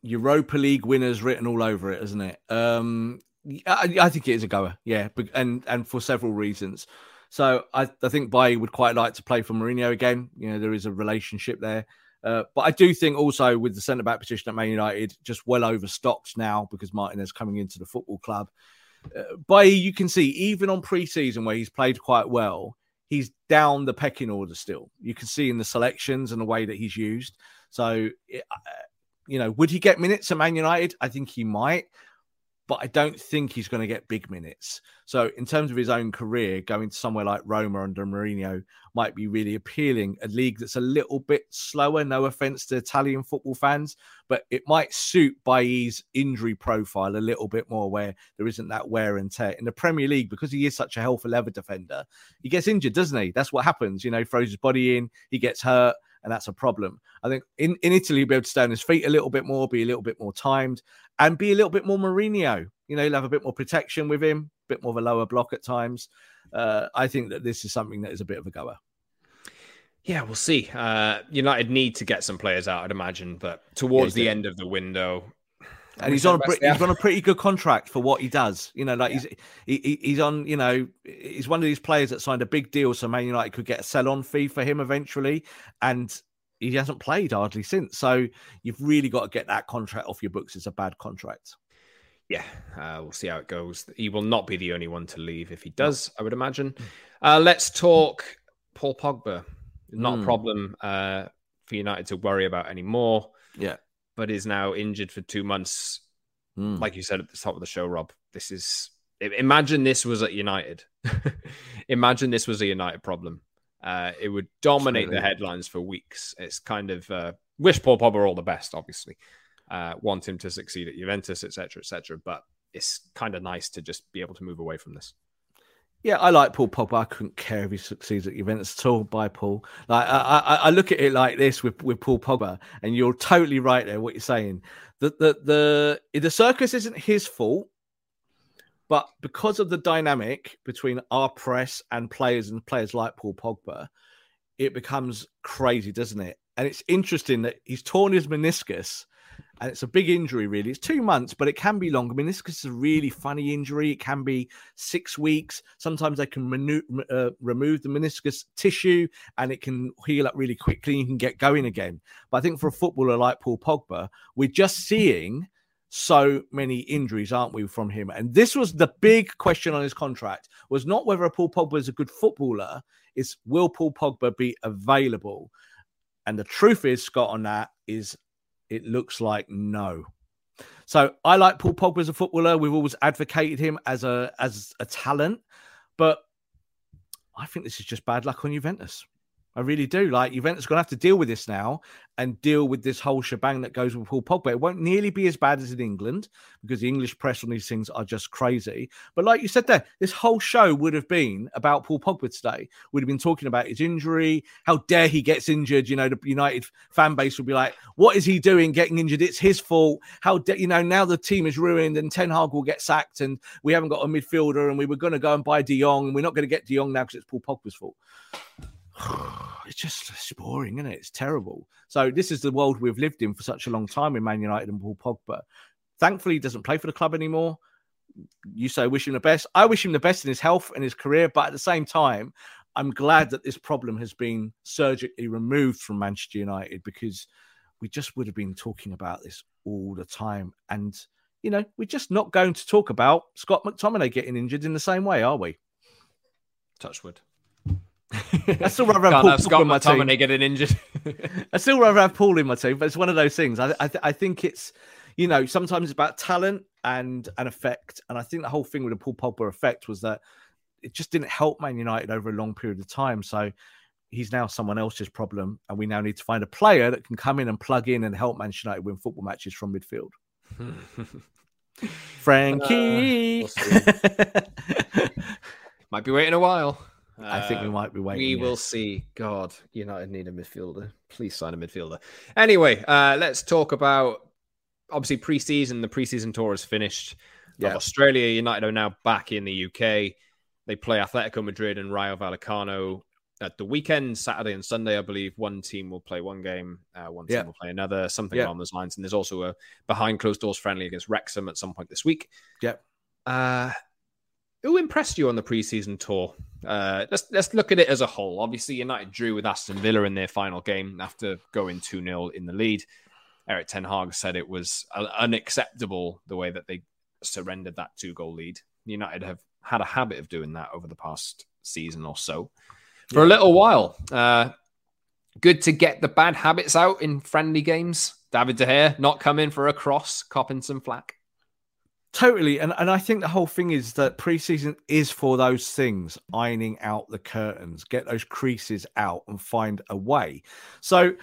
Europa League winners written all over it, isn't it? Um, I, I think it is a goer, yeah, and and for several reasons. So I, I think Bailly would quite like to play for Mourinho again. You know, there is a relationship there. Uh, but I do think also with the centre back position at Man United, just well overstocked now because Martinez coming into the football club. Uh, Bailly, you can see even on pre-season where he's played quite well, he's down the pecking order still. You can see in the selections and the way that he's used. So, uh, you know, would he get minutes at Man United? I think he might, but I don't think he's going to get big minutes. So, in terms of his own career, going to somewhere like Roma under Mourinho might be really appealing. A league that's a little bit slower. No offense to Italian football fans, but it might suit Bailly's injury profile a little bit more, where there isn't that wear and tear. In the Premier League, because he is such a health leather defender, he gets injured, doesn't he? That's what happens. You know, throws his body in, he gets hurt, and that's a problem. I think in, in Italy, he'll be able to stay on his feet a little bit more, be a little bit more timed, and be a little bit more Mourinho. You know, he'll have a bit more protection with him, a bit more of a lower block at times. Uh, I think that this is something that is a bit of a goer. Yeah, we'll see. Uh, United need to get some players out, I'd imagine, but towards Yeah, the end of the window, and he's on a pre- he's on a pretty good contract for what he does. You know, like he's he, he- he's on. You know, he's one of these players that signed a big deal, so Man United could get a sell-on fee for him eventually, and he hasn't played hardly since. So you've really got to get that contract off your books. It's a bad contract. yeah, uh, we'll see how it goes. He will not be the only one to leave if he does, I would imagine. Uh, let's talk Paul Pogba. Not Mm. a problem uh, for United to worry about anymore, Yeah. But is now injured for two months. Mm. Like you said at the top of the show, Rob, this is imagine this was at United. [LAUGHS] imagine this was a United problem. Uh, it would dominate the headlines for weeks. It's kind of uh, wish Paul Pogba all the best, obviously. Uh, want him to succeed at Juventus, etc., etc. But it's kind of nice to just be able to move away from this. Yeah, I like Paul Pogba. I couldn't care if he succeeds at Juventus at all. By Paul. Like I, I, I look at it like this with, with Paul Pogba, and you're totally right there. What you're saying, the the the the circus isn't his fault, but because of the dynamic between our press and players and players like Paul Pogba, it becomes crazy, doesn't it? And it's interesting that he's torn his meniscus. And it's a big injury, really. It's two months, but it can be long. I mean, this is a really funny injury. It can be six weeks. Sometimes they can uh, remove the meniscus tissue and it can heal up really quickly. You can get going again. But I think for a footballer like Paul Pogba, we're just seeing so many injuries, aren't we, from him? And this was the big question on his contract was not whether Paul Pogba is a good footballer, it's will Paul Pogba be available? And the truth is, Scott, on that is it looks like no. So I like Paul Pogba as a footballer. We've always advocated him as a as a talent, but I think this is just bad luck on Juventus. I really do. Like Juventus going to have to deal with this now and deal with this whole shebang that goes with Paul Pogba. It won't nearly be as bad as in England because the English press on these things are just crazy. But like you said there, this whole show would have been about Paul Pogba today. We'd have been talking about his injury, how dare he gets injured. You know, the United fan base would be like, what is he doing getting injured? It's his fault. How, de- you know, now the team is ruined and Ten Hag will get sacked and we haven't got a midfielder and we were going to go and buy De Jong and we're not going to get De Jong now because it's Paul Pogba's fault. [SIGHS] [SIGHS] just it's boring, isn't it? It's terrible. So this is the world we've lived in for such a long time in Man United and Paul Pogba. Thankfully, he doesn't play for the club anymore. You say wish him the best. I wish him the best in his health and his career, but at the same time, I'm glad that this problem has been surgically removed from Manchester United because we just would have been talking about this all the time. And you know, we're just not going to talk about Scott McTominay getting injured in the same way, are we? Touchwood. I still rather have Paul Scott in my team. McTominay getting injured. [LAUGHS] I still rather have Paul in my team, but it's one of those things. I I, th- I, think it's you know sometimes it's about talent and an effect, and I think the whole thing with the Paul Pogba effect was that it just didn't help Man United over a long period of time. So he's now someone else's problem, and we now need to find a player that can come in and plug in and help Manchester United win football matches from midfield. [LAUGHS] Frenkie. Uh, we'll [LAUGHS] Might be waiting a while. I think we uh, might be waiting. We will see. God, United need a midfielder. Please sign a midfielder. Anyway, uh, let's talk about obviously preseason. The preseason tour is finished. Yeah. Australia United are now back in the UK. They play Atletico Madrid and Rayo Vallecano at the weekend, Saturday and Sunday, I believe. One team will play one game, uh, one team yeah. will play another, something yeah. along those lines. And there's also a behind closed doors friendly against Wrexham at some point this week. Yep. Uh, who impressed you on the preseason tour? Uh, let's let's look at it as a whole. Obviously, United drew with Aston Villa in their final game after going 2 0 in the lead. Erik Ten Hag said it was unacceptable the way that they surrendered that two goal lead. United have had a habit of doing that over the past season or so for yeah. a little while. Uh, good to get the bad habits out in friendly games. David De Gea not coming for a cross, copping some flack. Totally. And, and I think the whole thing is that preseason is for those things, ironing out the curtains, get those creases out and find a way. So,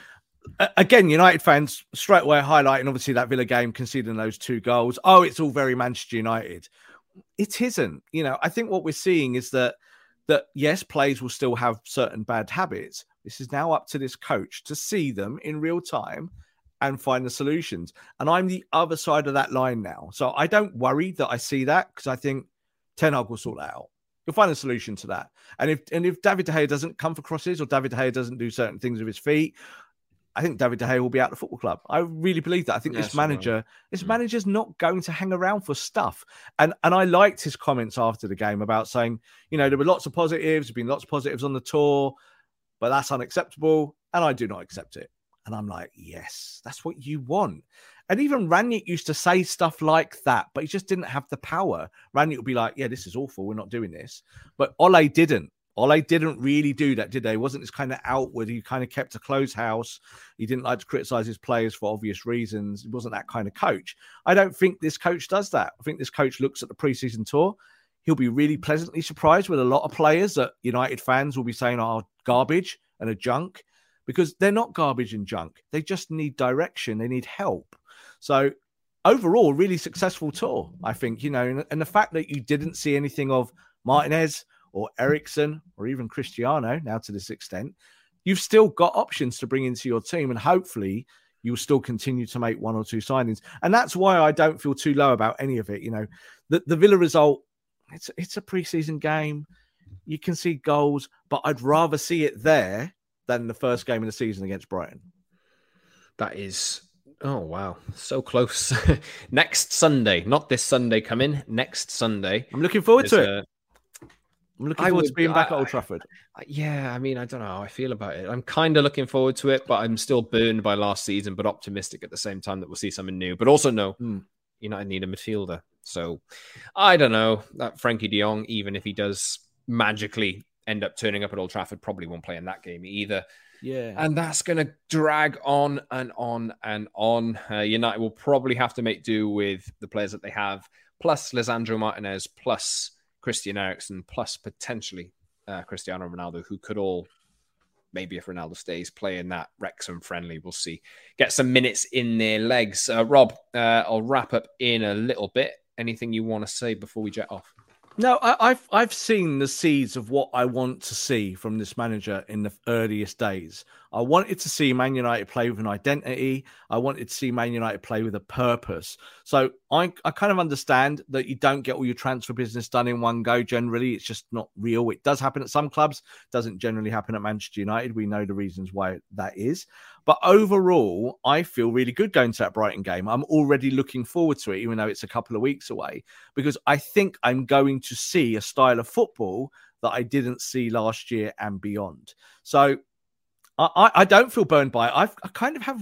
again, United fans straight away highlighting obviously that Villa game, conceding those two goals. Oh, it's all very Manchester United. It isn't. You know, I think what we're seeing is that that yes, players will still have certain bad habits. This is now up to this coach to see them in real time and find the solutions. And I'm the other side of that line now. So I don't worry that I see that because I think Ten Hag will sort that out. You'll find a solution to that. And if and if David De Gea doesn't come for crosses or David De Gea doesn't do certain things with his feet, I think David De Gea will be out of the football club. I really believe that. I think yes, this manager, right. this mm. manager's not going to hang around for stuff. And and I liked his comments after the game about saying, you know, there were lots of positives, there've been lots of positives on the tour, but that's unacceptable, and I do not accept it. And I'm like, yes, that's what you want. And even Rangnick used to say stuff like that, but he just didn't have the power. Rangnick would be like, yeah, this is awful. We're not doing this. But Ole didn't. Ole didn't really do that, did they? He wasn't this kind of outward. He kind of kept a closed house. He didn't like to criticize his players for obvious reasons. He wasn't that kind of coach. I don't think this coach does that. I think this coach looks at the preseason tour. He'll be really pleasantly surprised with a lot of players that United fans will be saying are garbage and a junk because they're not garbage and junk. They just need direction. They need help. So overall, really successful tour, I think, you know, and, and the fact that you didn't see anything of Martinez or Eriksen or even Cristiano now to this extent, you've still got options to bring into your team. And hopefully you'll still continue to make one or two signings. And that's why I don't feel too low about any of it. You know, the, the Villa result, it's it's a preseason game. You can see goals, but I'd rather see it there than the first game of the season against Brighton. That is Oh wow, so close. [LAUGHS] next Sunday, not this Sunday coming. Next Sunday. I'm looking forward to it. A, I'm looking I forward would- to being back I- at Old Trafford. Uh, Yeah, I mean, I don't know how I feel about it. I'm kind of looking forward to it, but I'm still burned by last season, but optimistic at the same time that we'll see something new. But also, no, Hmm. United need a midfielder. So I don't know. That Frenkie de Jong, even if he does magically end up turning up at Old Trafford, probably won't play in that game either. Yeah. And that's going to drag on and on and on. Uh, United will probably have to make do with the players that they have, plus Lisandro Martinez, plus Christian Eriksen, plus potentially uh, Cristiano Ronaldo, who could all, maybe if Ronaldo stays, play in that Wrexham friendly. We'll see. Get some minutes in their legs. Uh, Rob, uh, I'll wrap up in a little bit. Anything you want to say before we jet off? No, I, I've I've seen the seeds of what I want to see from this manager in the earliest days. I wanted to see Man United play with an identity. I wanted to see Man United play with a purpose. So I I kind of understand that you don't get all your transfer business done in one go. Generally, it's just not real. It does happen at some clubs. Doesn't generally happen at Manchester United. We know the reasons why that is. But overall, I feel really good going to that Brighton game. I'm already looking forward to it, even though it's a couple of weeks away, because I think I'm going to see a style of football that I didn't see last year and beyond. So I, I, don't feel burned by it. I've, I kind of have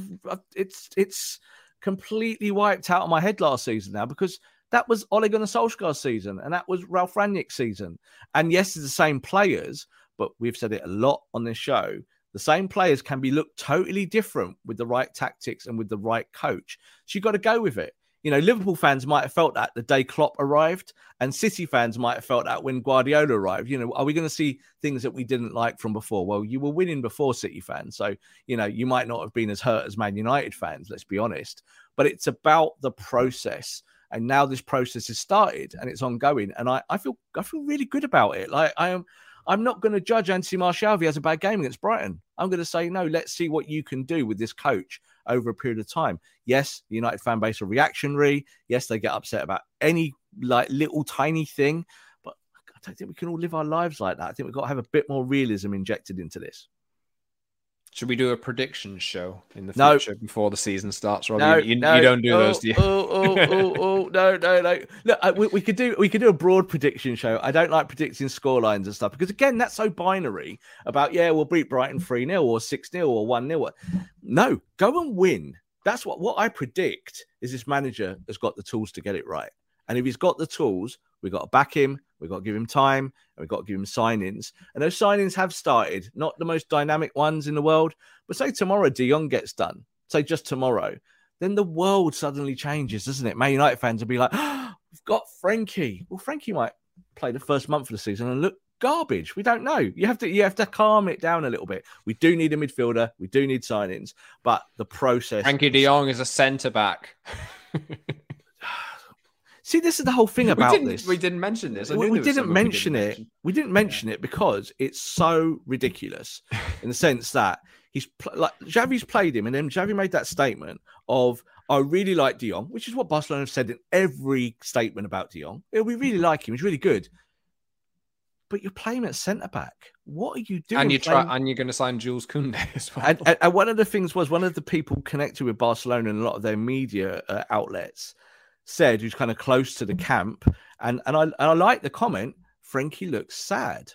it's it's completely wiped out of my head last season now because that was Ole Gunnar Solskjaer's season and that was Ralph Rangnick's season. And yes, it's the same players, but we've said it a lot on this show. The same players can be looked totally different with the right tactics and with the right coach. So you've got to go with it. You know, Liverpool fans might have felt that the day Klopp arrived, and City fans might have felt that when Guardiola arrived. You know, are we going to see things that we didn't like from before? Well, you were winning before City fans, so you know you might not have been as hurt as Man United fans. Let's be honest, but it's about the process, and now this process has started and it's ongoing, and I, I feel I feel really good about it. Like I am. I'm not going to judge Anthony Martial if he has a bad game against Brighton. I'm going to say, no, let's see what you can do with this coach over a period of time. Yes, the United fan base are reactionary. Yes, they get upset about any like little tiny thing, but I don't think we can all live our lives like that. I think we've got to have a bit more realism injected into this. Should we do a prediction show in the No. future before the season starts? Rob? No, you, you, no. you don't do oh, those, do you? Oh, oh, oh, oh, [LAUGHS] no, no, no. Look, I, we, we could do we could do a broad prediction show. I don't like predicting score lines and stuff because again, that's so binary. About yeah, we'll beat Brighton three 0 or six 0 or one 0 No, go and win. That's what what I predict is this manager has got the tools to get it right. And if he's got the tools, we've got to back him, we've got to give him time, and we've got to give him signings. And those signings have started, not the most dynamic ones in the world, but say tomorrow De Jong gets done, say just tomorrow, then the world suddenly changes, doesn't it? Man United fans will be like, oh, we've got Frenkie. Well, Frenkie might play the first month of the season and look garbage. We don't know. You have to you have to calm it down a little bit. We do need a midfielder, we do need signings, but the process Frenkie de Jong is a centre back. [LAUGHS] See, this is the whole thing about we didn't, this. We didn't mention this. We, we didn't mention we it. didn't mention. We didn't mention it because it's so ridiculous in the sense that he's pl- like Xavi's played him, and then Xavi made that statement of I really like De Jong, which is what Barcelona have said in every statement about De Jong. Yeah, we really like him; he's really good. But you're playing at centre back. What are you doing? And you try, playing- and you're going to sign Jules Koundé [LAUGHS] as well. and, and, and one of the things was one of the people connected with Barcelona and a lot of their media uh, outlets said, who's kind of close to the camp, and and I and I like the comment. Frenkie looks sad.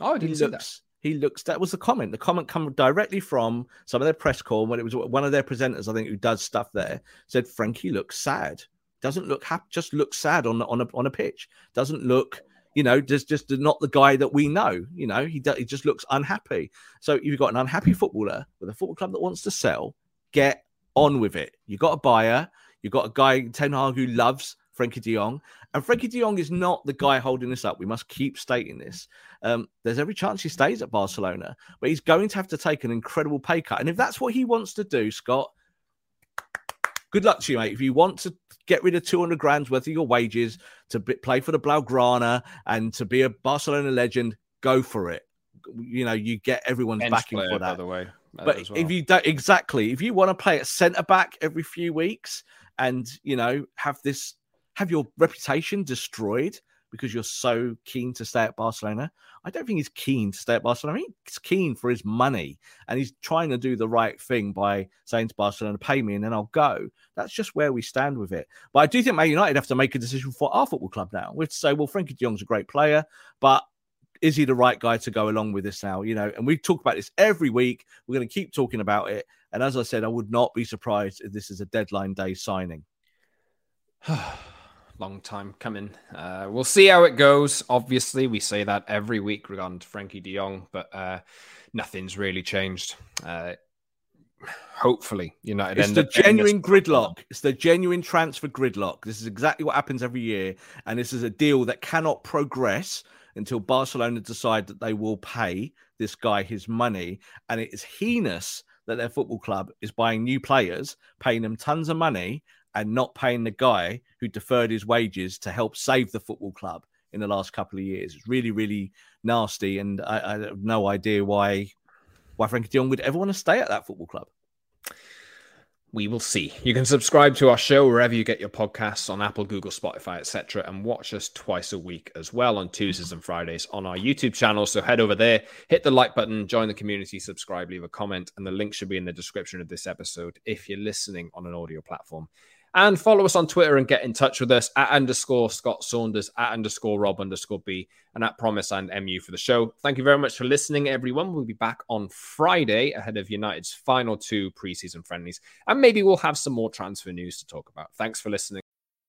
oh, I He didn't see that. looks. He looks. That was the comment. The comment come directly from some of their press call when it was one of their presenters, I think, who does stuff there. Said Frenkie looks sad. Doesn't look happy. Just looks sad on on a on a pitch. Doesn't look. You know, just just not the guy that we know. You know, he do, he just looks unhappy. So you've got an unhappy footballer with a football club that wants to sell. Get on with it. You got a buyer. You got a guy Ten Hag who loves Frenkie De Jong, and Frenkie De Jong is not the guy holding this up. We must keep stating this. Um, there's every chance he stays at Barcelona, but he's going to have to take an incredible pay cut. And if that's what he wants to do, Scott, good luck to you, mate. If you want to get rid of 200 grand's worth of your wages to be, play for the Blaugrana and to be a Barcelona legend, go for it. You know, you get everyone's Bench backing player, for by that. the way. But well. if you don't exactly, if you want to play at centre back every few weeks and you know have this have your reputation destroyed because you're so keen to stay at Barcelona. I don't think he's keen to stay at Barcelona. I mean, he's keen for his money and he's trying to do the right thing by saying to Barcelona, pay me and then I'll go. That's just where we stand with it. But I do think Man United have to make a decision for our football club now. We have to say, well, Frenkie de Jong's a great player, but is he the right guy to go along with this now? You know, and we talk about this every week. We're going to keep talking about it. And as I said, I would not be surprised if this is a deadline day signing. [SIGHS] long time coming. Uh, we'll see how it goes. Obviously, we say that every week regarding Frenkie de Jong, but uh, nothing's really changed. Uh, hopefully, United. It's the genuine gridlock. It's the genuine transfer gridlock. This is exactly what happens every year, and this is a deal that cannot progress until Barcelona decide that they will pay this guy his money, and it is heinous that their football club is buying new players, paying them tons of money, and not paying the guy who deferred his wages to help save the football club in the last couple of years. It's really, really nasty, and I, I have no idea why why Frenkie de Jong would ever want to stay at that football club. We will see. You can subscribe to our show wherever you get your podcasts on Apple, Google, Spotify, etc., and watch us twice a week as well on Tuesdays and Fridays on our YouTube channel. So head over there, hit the like button, join the community, subscribe, leave a comment, and the link should be in the description of this episode if you're listening on an audio platform. And follow us on Twitter and get in touch with us at underscore Scott Saunders, at underscore Rob underscore B, and at Promise and MU for the show. Thank you very much for listening, everyone. We'll be back on Friday ahead of United's final two preseason friendlies. And maybe we'll have some more transfer news to talk about. Thanks for listening.